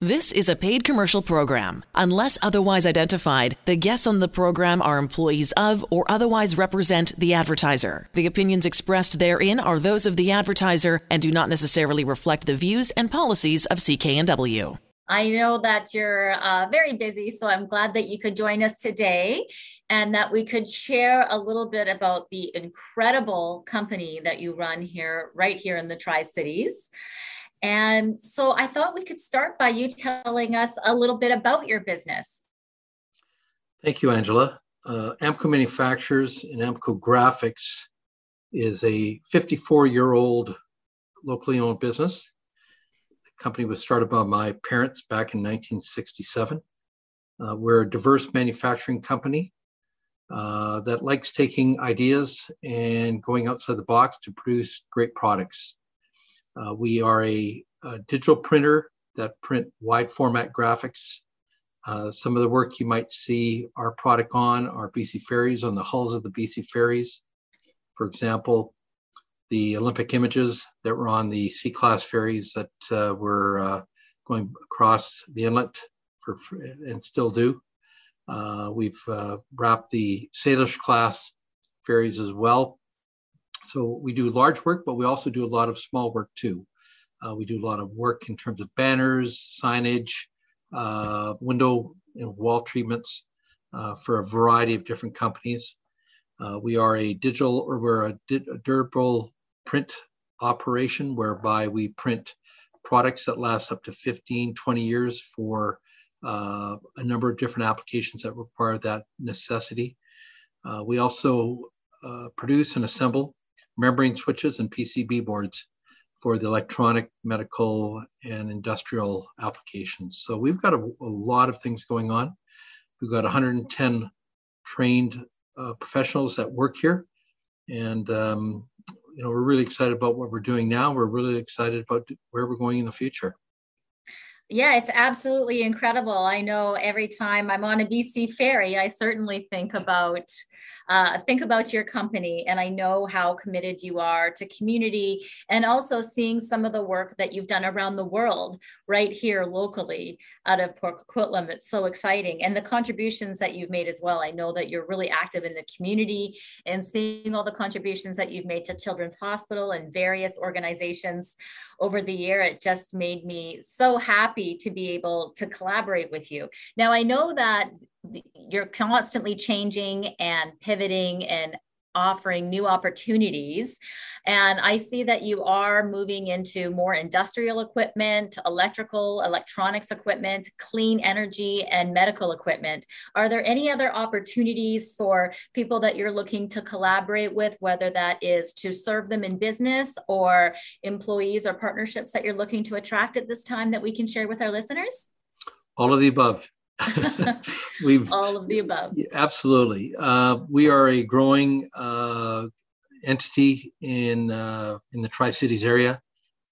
This is a paid commercial program. Unless otherwise identified, the guests on the program are employees of or otherwise represent the advertiser. The opinions expressed therein are those of the advertiser and do not necessarily reflect the views and policies of CKNW. I know that you're uh, very busy, so I'm glad that you could join us today and that we could share a little bit about the incredible company that you run here, right here in the Tri Cities. And so I thought we could start by you telling us a little bit about your business. Thank you, Angela. Uh, Ampco Manufacturers and Ampco Graphics is a 54 year old locally owned business. The company was started by my parents back in 1967. Uh, we're a diverse manufacturing company uh, that likes taking ideas and going outside the box to produce great products. Uh, we are a, a, digital printer that print wide format graphics. Uh, some of the work you might see our product on are BC ferries on the hulls of the BC ferries. For example, the Olympic images that were on the C class ferries that uh, were uh, going across the inlet for, for and still do. Uh, we've uh, wrapped the Salish class ferries as well so we do large work, but we also do a lot of small work too. Uh, we do a lot of work in terms of banners, signage, uh, window and wall treatments uh, for a variety of different companies. Uh, we are a digital or we're a, di- a, durable print operation whereby we print products that last up to 15, 20 years for uh, a number of different applications that require that necessity. Uh, we also produce and assemble membrane switches and PCB boards for the electronic, medical, and industrial applications. So we've got a, a lot of things going on. We've got 110 trained uh, professionals that work here, and um, you know we're really excited about what we're doing now. We're really excited about where we're going in the future. Yeah, it's absolutely incredible. I know every time I'm on a BC ferry, I certainly think about uh, think about your company, and I know how committed you are to community, and also seeing some of the work that you've done around the world, right here locally out of Port Coquitlam. It's so exciting, and the contributions that you've made as well. I know that you're really active in the community, and seeing all the contributions that you've made to Children's Hospital and various organizations over the year, it just made me so happy happy to be able to collaborate with you. Now, I know that you're constantly changing and pivoting and offering new opportunities. And I see that you are moving into more industrial equipment, electrical, electronics equipment, clean energy, and medical equipment. Are there any other opportunities for people that you're looking to collaborate with, whether that is to serve them in business or employees or partnerships that you're looking to attract at this time that we can share with our listeners? All of the above. We've all of the above. Absolutely. Uh, we are a growing uh, entity in uh, in the Tri Cities area.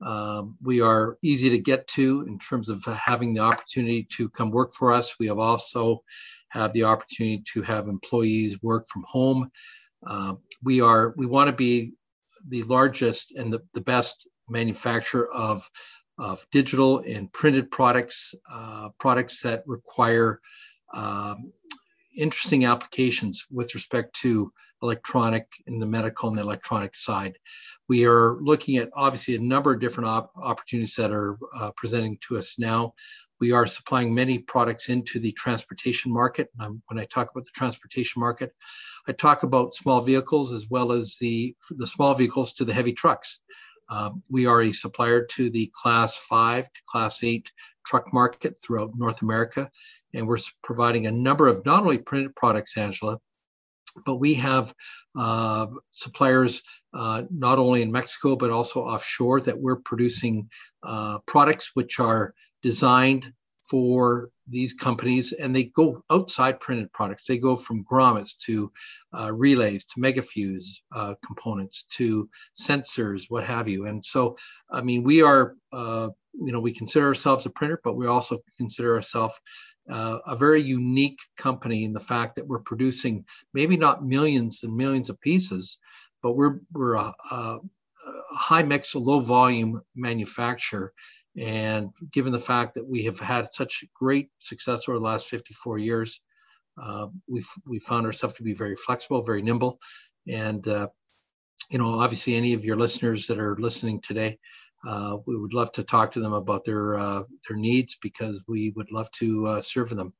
Um, we are easy to get to in terms of having the opportunity to come work for us. We have also have the opportunity to have employees work from home. Uh, we are we want to be the largest and the, the best manufacturer of of digital and printed products, uh, products that require um, interesting applications with respect to electronic in the medical and the electronic side. We are looking at obviously a number of different op- opportunities that are uh, presenting to us now. We are supplying many products into the transportation market. when I talk about the transportation market, I talk about small vehicles as well as the, the small vehicles to the heavy trucks. Um, we are a supplier to the class five to class eight truck market throughout North America. And we're providing a number of not only printed products, Angela, but we have uh, suppliers uh, not only in Mexico, but also offshore that we're producing uh, products which are designed for these companies and they go outside printed products. They go from grommets to uh, relays to megafuse uh, components to sensors, what have you. And so, I mean, we are, uh, you know, we consider ourselves a printer, but we also consider ourselves uh, a very unique company in the fact that we're producing maybe not millions and millions of pieces, but we're, we're a, a high mix, low volume manufacturer And given the fact that we have had such great success over the last 54 years, uh, we've we found ourselves to be very flexible, very nimble, and uh, you know, obviously, any of your listeners that are listening today, uh, we would love to talk to them about their uh, their needs because we would love to uh, serve them.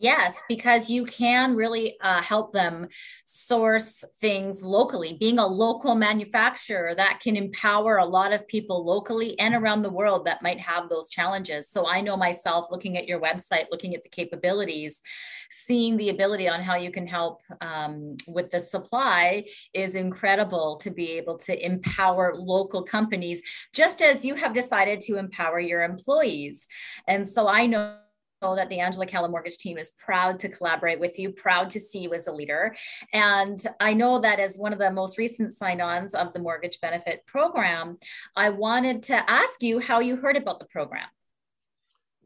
Yes, because you can really uh, help them source things locally. Being a local manufacturer, that can empower a lot of people locally and around the world that might have those challenges. So I know myself looking at your website, looking at the capabilities, seeing the ability on how you can help um, with the supply is incredible to be able to empower local companies, just as you have decided to empower your employees. And so I know know that the Angela Calla Mortgage team is proud to collaborate with you, proud to see you as a leader. And I know that as one of the most recent sign ons of the mortgage benefit program, I wanted to ask you how you heard about the program.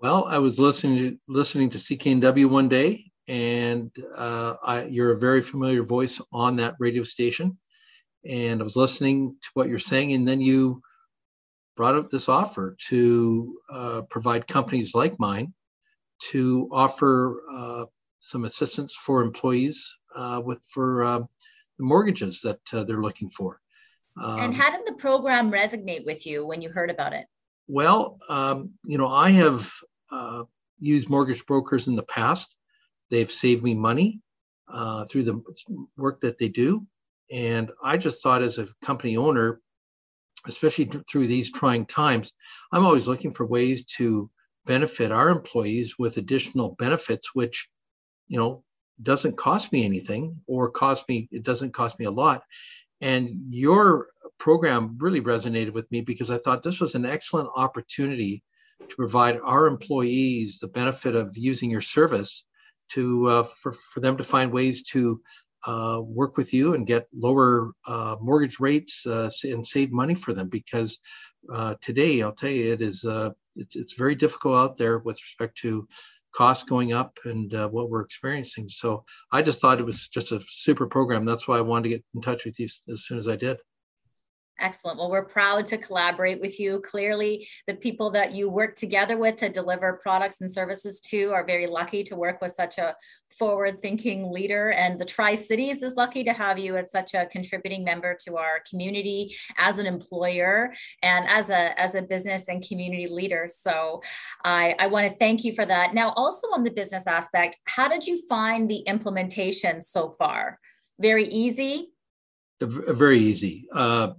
Well, I was listening to, listening to CKNW one day, and uh, I, you're a very familiar voice on that radio station. And I was listening to what you're saying, and then you brought up this offer to uh, provide companies like mine to offer uh, some assistance for employees uh, with for uh, the mortgages that uh, they're looking for. Um, and how did the program resonate with you when you heard about it? Well, um, you know, I have uh, used mortgage brokers in the past. They've saved me money uh, through the work that they do. And I just thought, as a company owner, especially through these trying times, I'm always looking for ways to benefit our employees with additional benefits, which, you know, doesn't cost me anything or cost me, it doesn't cost me a lot. And your program really resonated with me because I thought this was an excellent opportunity to provide our employees the benefit of using your service to uh, for, for them to find ways to uh, work with you and get lower uh, mortgage rates uh, and save money for them because uh, today I'll tell you it is uh, it's it's very difficult out there with respect to costs going up and uh, what we're experiencing. So I just thought it was just a super program. That's why I wanted to get in touch with you as soon as I did. Excellent. Well, we're proud to collaborate with you. Clearly, the people that you work together with to deliver products and services to are very lucky to work with such a forward thinking leader. And the Tri Cities is lucky to have you as such a contributing member to our community as an employer and as a, as a business and community leader. So I, I want to thank you for that. Now, also on the business aspect, how did you find the implementation so far? Very easy? Very easy. Uh,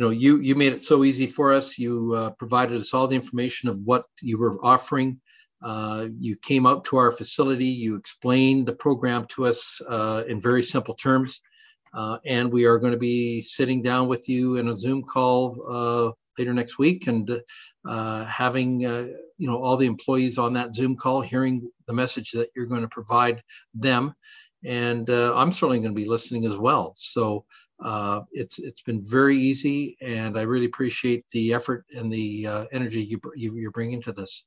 you know, you you made it so easy for us. You uh, provided us all the information of what you were offering. Uh, you came out to our facility. You explained the program to us uh, in very simple terms, uh, and we are going to be sitting down with you in a Zoom call uh, later next week and uh, having you know all the employees on that Zoom call, hearing the message that you're going to provide them, and I'm certainly going to be listening as well. So uh, it's it's been very easy, and I really appreciate the effort and the uh, energy you, you you're bringing to this.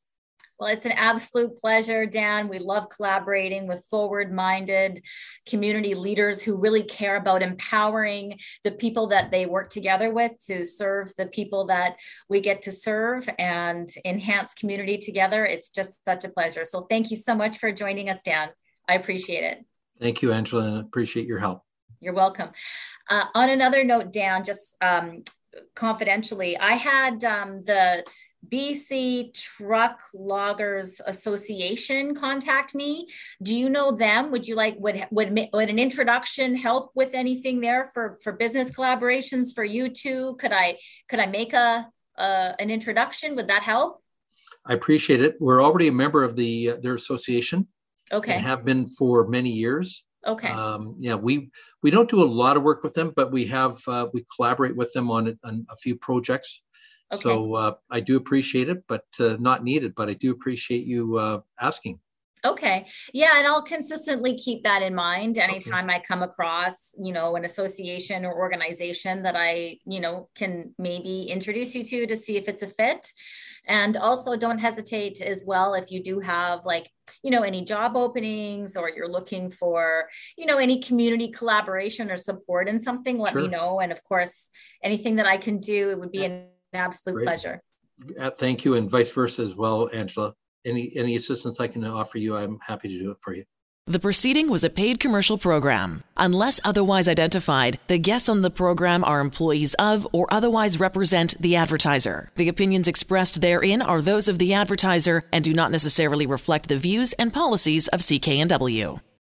Well, it's an absolute pleasure, Dan. We love collaborating with forward minded community leaders who really care about empowering the people that they work together with to serve the people that we get to serve and enhance community together. It's just such a pleasure. So, thank you so much for joining us, Dan. I appreciate it. Thank you, Angela, and appreciate your help. You're welcome. Uh, on another note, Dan, just um, confidentially, I had um, the BC Truck Loggers Association contact me. Do you know them? Would you like would would would an introduction help with anything there for for business collaborations for you two? Could I could I make a uh, an introduction? Would that help? I appreciate it. We're already a member of the uh, their association. Okay. And have been for many years. Okay. Um, yeah, we we don't do a lot of work with them, but we have uh, we collaborate with them on, on a few projects. Okay. So uh, I do appreciate it, but uh, not needed. But I do appreciate you uh, asking. Okay. Yeah. And I'll consistently keep that in mind anytime okay. I come across, you know, an association or organization that I, you know, can maybe introduce you to to see if it's a fit. And also don't hesitate as well if you do have like, you know, any job openings or you're looking for, you know, any community collaboration or support in something, let sure. me know. And of course, anything that I can do, it would be an absolute Great. pleasure. Uh, Thank you, and vice versa as well, Angela. Any, any assistance I can offer you, I'm happy to do it for you. The proceeding was a paid commercial program. Unless otherwise identified, the guests on the program are employees of or otherwise represent the advertiser. The opinions expressed therein are those of the advertiser and do not necessarily reflect the views and policies of CKNW.